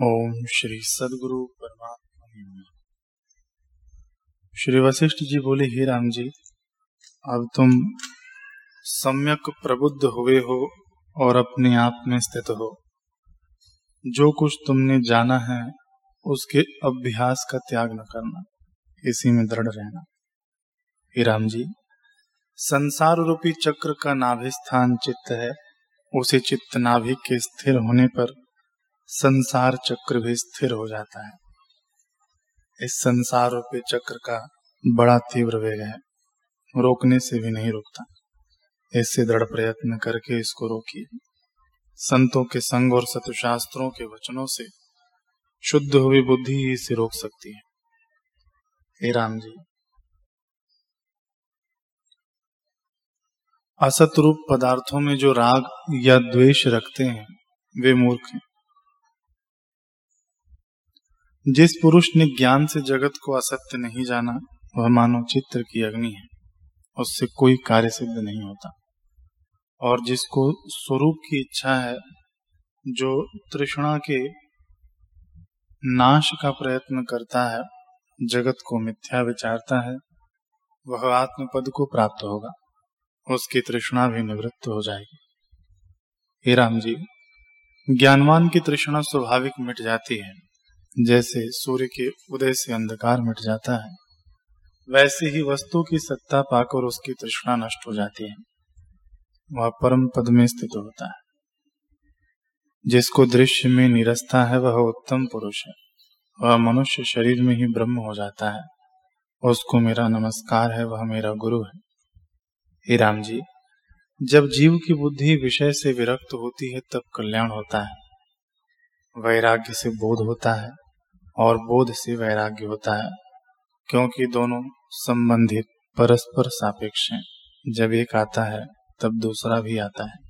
ओम श्री सदगुरु परमात्मा श्री वशिष्ठ जी बोले, हे राम जी, अब तुम सम्यक प्रबुद्ध हुए हो और अपने आप में स्थित हो। जो कुछ तुमने जाना है, उसके अभ्यास का त्याग न करना। इसी में दृढ़ रहना। हे राम जी, संसार रूपी चक्र का नाभि स्थान चित्त है। उसे चित्त नाभि के स्थिर होने पर संसार चक्र भी स्थिर हो जाता है। इस संसार रूपी चक्र का बड़ा तीव्र वेग है। रोकने से भी नहीं रुकता। इससे दृढ़ प्रयत्न करके इसको रोकिए। संतों के संग और सतशास्त्रों के वचनों से शुद्ध हुई बुद्धि ही इसे रोक सकती है। हे राम जी। असत रूप पदार्थों में जो राग या द्वेष रखते हैं, वे मूर्ख हैं। जिस पुरुष ने ज्ञान से जगत को असत्य नहीं जाना, वह मानव चित्र की अग्नि है। उससे कोई कार्य सिद्ध नहीं होता। और जिसको स्वरूप की इच्छा है, जो तृष्णा के नाश का प्रयत्न करता है, जगत को मिथ्या विचारता है, वह आत्मपद को प्राप्त होगा। उसकी तृष्णा भी निवृत्त हो जाएगी। हे राम जी, ज्ञानवान की तृष्णा स्वाभाविक मिट जाती है। जैसे सूर्य के उदय से अंधकार मिट जाता है, वैसे ही वस्तु की सत्ता पाकर उसकी तृष्णा नष्ट हो जाती है। वह परम पद में स्थित होता है। जिसको दृश्य में निरस्ता है, वह उत्तम पुरुष है। वह मनुष्य शरीर में ही ब्रह्म हो जाता है। उसको मेरा नमस्कार है, वह मेरा गुरु है। हे राम जी, जब जीव की बुद्धि विषय से विरक्त होती है, तब कल्याण होता है। वैराग्य से बोध होता है। और बोध से वैराग्य होता है, क्योंकि दोनों संबंधित परस्पर सापेक्ष हैं। जब एक आता है, तब दूसरा भी आता है।